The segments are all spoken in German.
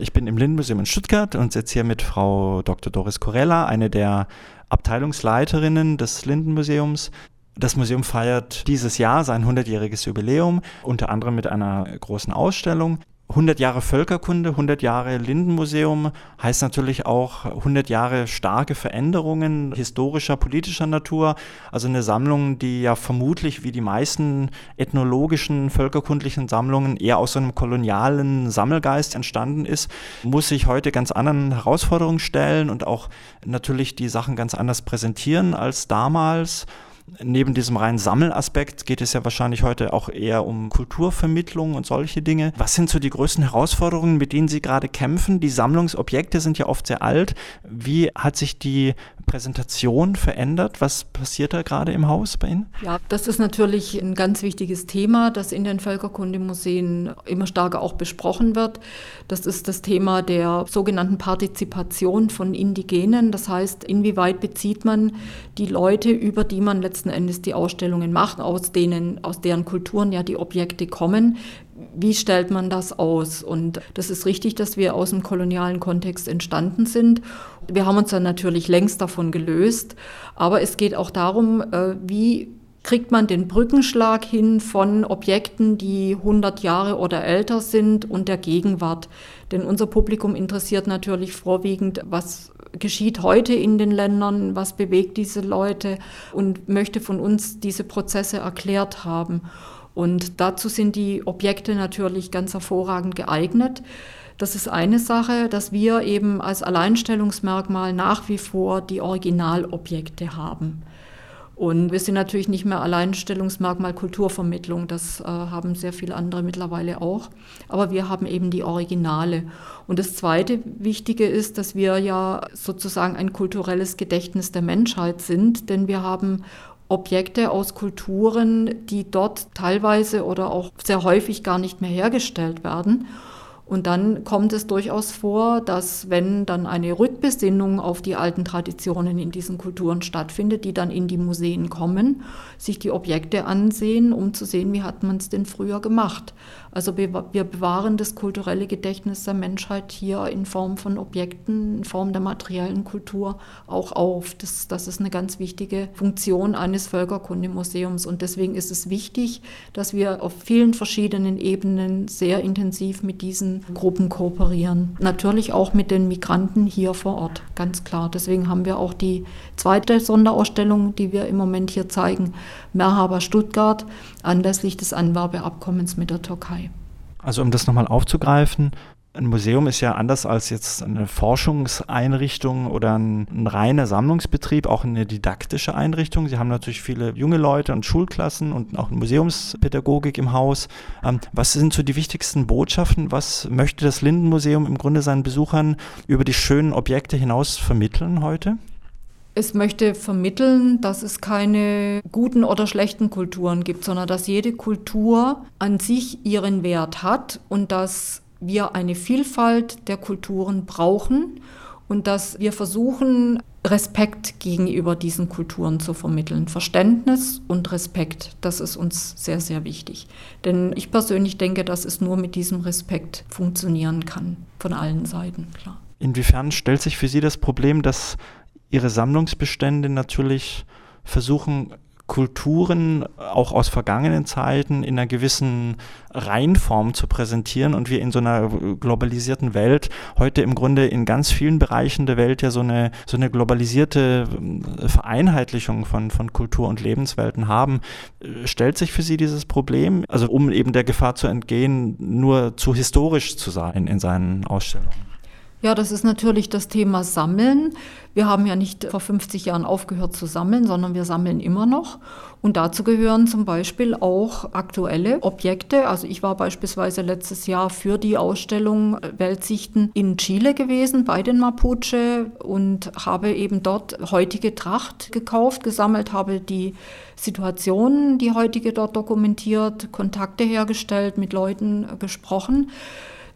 Ich bin im Lindenmuseum in Stuttgart und sitze hier mit Frau Dr. Doris Corella, eine der Abteilungsleiterinnen des Lindenmuseums. Das Museum feiert dieses Jahr sein 100-jähriges Jubiläum, unter anderem mit einer großen Ausstellung. 100 Jahre Völkerkunde, 100 Jahre Lindenmuseum heißt natürlich auch 100 Jahre starke Veränderungen historischer, politischer Natur. Also eine Sammlung, die ja vermutlich wie die meisten ethnologischen, völkerkundlichen Sammlungen eher aus so einem kolonialen Sammelgeist entstanden ist, muss sich heute ganz anderen Herausforderungen stellen und auch natürlich die Sachen ganz anders präsentieren als damals neben diesem reinen Sammelaspekt geht es ja wahrscheinlich heute auch eher um Kulturvermittlung und solche Dinge. Was sind so die größten Herausforderungen, mit denen Sie gerade kämpfen? Die Sammlungsobjekte sind ja oft sehr alt. Wie hat sich die Präsentation verändert? Was passiert da gerade im Haus bei Ihnen? Ja, das ist natürlich ein ganz wichtiges Thema, das in den Völkerkundemuseen immer stärker auch besprochen wird. Das ist das Thema der sogenannten Partizipation von Indigenen. Das heißt, inwieweit bezieht man die Leute, über die man letzten Endes die Ausstellungen macht, aus denen, aus deren Kulturen ja die Objekte kommen, wie stellt man das aus? Und das ist richtig, dass wir aus dem kolonialen Kontext entstanden sind. Wir haben uns dann natürlich längst davon gelöst, aber es geht auch darum, äh, wie kriegt man den Brückenschlag hin von Objekten, die 100 Jahre oder älter sind und der Gegenwart. Denn unser Publikum interessiert natürlich vorwiegend, was geschieht heute in den Ländern, was bewegt diese Leute und möchte von uns diese Prozesse erklärt haben. Und dazu sind die Objekte natürlich ganz hervorragend geeignet. Das ist eine Sache, dass wir eben als Alleinstellungsmerkmal nach wie vor die Originalobjekte haben. Und wir sind natürlich nicht mehr Alleinstellungsmerkmal Kulturvermittlung, das äh, haben sehr viele andere mittlerweile auch. Aber wir haben eben die Originale. Und das Zweite Wichtige ist, dass wir ja sozusagen ein kulturelles Gedächtnis der Menschheit sind, denn wir haben Objekte aus Kulturen, die dort teilweise oder auch sehr häufig gar nicht mehr hergestellt werden. Und dann kommt es durchaus vor, dass wenn dann eine Rückbesinnung auf die alten Traditionen in diesen Kulturen stattfindet, die dann in die Museen kommen, sich die Objekte ansehen, um zu sehen, wie hat man es denn früher gemacht. Also wir bewahren das kulturelle Gedächtnis der Menschheit hier in Form von Objekten, in Form der materiellen Kultur auch auf. Das, das ist eine ganz wichtige Funktion eines Völkerkundemuseums. Und deswegen ist es wichtig, dass wir auf vielen verschiedenen Ebenen sehr intensiv mit diesen Gruppen kooperieren. Natürlich auch mit den Migranten hier vor Ort, ganz klar. Deswegen haben wir auch die zweite Sonderausstellung, die wir im Moment hier zeigen, Merhaba Stuttgart, anlässlich des Anwerbeabkommens mit der Türkei. Also um das nochmal aufzugreifen, ein Museum ist ja anders als jetzt eine Forschungseinrichtung oder ein, ein, reiner Sammlungsbetrieb, auch eine didaktische Einrichtung. Sie haben natürlich viele junge Leute und Schulklassen und auch Museumspädagogik im Haus. Ähm, was sind so die wichtigsten Botschaften? Was möchte das Lindenmuseum im Grunde seinen Besuchern über die schönen Objekte hinaus vermitteln heute? Es möchte vermitteln, dass es keine guten oder schlechten Kulturen gibt, sondern dass jede Kultur an sich ihren Wert hat und dass wir eine Vielfalt der Kulturen brauchen und dass wir versuchen, Respekt gegenüber diesen Kulturen zu vermitteln. Verständnis und Respekt, das ist uns sehr, sehr wichtig. Denn ich persönlich denke, dass es nur mit diesem Respekt funktionieren kann, von allen Seiten, klar. Inwiefern stellt sich für Sie das Problem, dass ihre Sammlungsbestände natürlich versuchen, Kulturen auch aus vergangenen Zeiten in einer gewissen Reinform zu präsentieren und wir in so einer globalisierten Welt heute im Grunde in ganz vielen Bereichen der Welt ja so eine, so eine globalisierte äh, Vereinheitlichung von, von Kultur und Lebenswelten haben. Stellt sich für Sie dieses Problem, also um eben der Gefahr zu entgehen, nur zu historisch zu sein in seinen Ausstellungen? Ja, das ist natürlich das Thema Sammeln. Wir haben ja nicht vor 50 Jahren aufgehört zu sammeln, sondern wir sammeln immer noch. Und dazu gehören zum Beispiel auch aktuelle Objekte. Also ich war beispielsweise letztes Jahr für die Ausstellung Weltsichten in Chile gewesen, bei den Mapuche und habe eben dort heutige Tracht gekauft, gesammelt, habe die Situationen, die heutige dort dokumentiert, Kontakte hergestellt, mit Leuten gesprochen.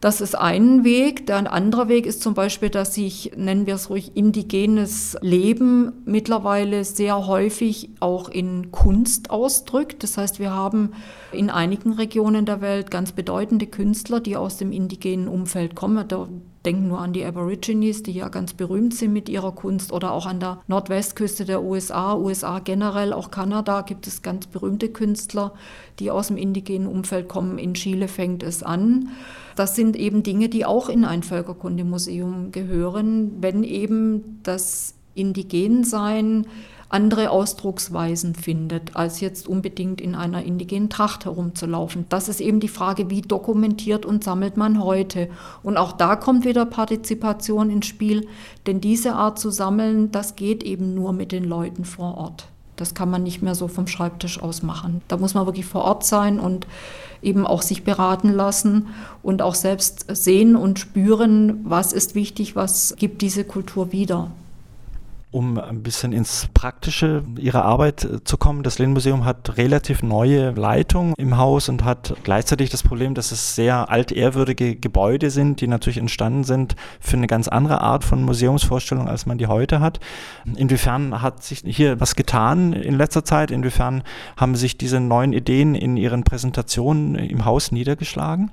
Das ist ein Weg. Der andere Weg ist zum Beispiel, dass sich, nennen wir es ruhig, indigenes Leben mittlerweile sehr häufig auch in Kunst ausdrückt. Das heißt, wir haben in einigen Regionen der Welt ganz bedeutende Künstler, die aus dem indigenen Umfeld kommen. Da denken nur an die Aborigines, die ja ganz berühmt sind mit ihrer Kunst, oder auch an der Nordwestküste der USA, USA generell, auch Kanada gibt es ganz berühmte Künstler, die aus dem indigenen Umfeld kommen. In Chile fängt es an. Das sind eben Dinge, die auch in ein Völkerkundemuseum gehören, wenn eben das Indigensein andere Ausdrucksweisen findet, als jetzt unbedingt in einer indigenen Tracht herumzulaufen. Das ist eben die Frage, wie dokumentiert und sammelt man heute. Und auch da kommt wieder Partizipation ins Spiel, denn diese Art zu sammeln, das geht eben nur mit den Leuten vor Ort. Das kann man nicht mehr so vom Schreibtisch aus machen. Da muss man wirklich vor Ort sein und eben auch sich beraten lassen und auch selbst sehen und spüren, was ist wichtig, was gibt diese Kultur wieder um ein bisschen ins Praktische ihrer Arbeit äh, zu kommen. Das Lehn-Museum hat relativ neue Leitung im Haus und hat gleichzeitig das Problem, dass es sehr altehrwürdige Gebäude sind, die natürlich entstanden sind für eine ganz andere Art von Museumsvorstellung, als man die heute hat. Inwiefern hat sich hier was getan in letzter Zeit? Inwiefern haben sich diese neuen Ideen in Ihren Präsentationen im Haus niedergeschlagen?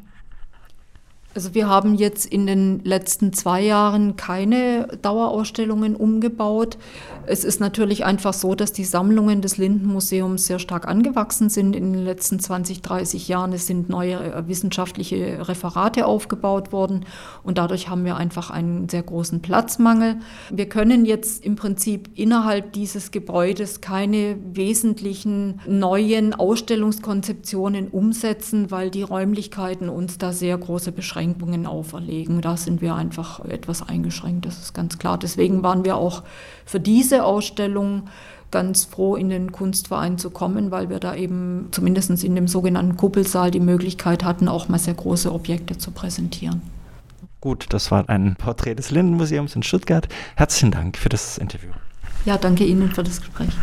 Also wir haben jetzt in den letzten zwei Jahren keine Dauerausstellungen umgebaut. Es ist natürlich einfach so, dass die Sammlungen des Lindenmuseums sehr stark angewachsen sind in den letzten 20, 30 Jahren. Es sind neue äh, wissenschaftliche Referate aufgebaut worden und dadurch haben wir einfach einen sehr großen Platzmangel. Wir können jetzt im Prinzip innerhalb dieses Gebäudes keine wesentlichen neuen Ausstellungskonzeptionen umsetzen, weil die Räumlichkeiten uns da sehr große Beschränkungen Beschränkungen auferlegen. Da sind wir einfach etwas eingeschränkt, das ist ganz klar. Deswegen waren wir auch für diese Ausstellung ganz froh, in den Kunstverein zu kommen, weil wir da eben zumindest in dem sogenannten Kuppelsaal die Möglichkeit hatten, auch mal sehr große Objekte zu präsentieren. Gut, das war ein Porträt des Lindenmuseums in Stuttgart. Herzlichen Dank für das Interview. Ja, danke Ihnen für das Gespräch.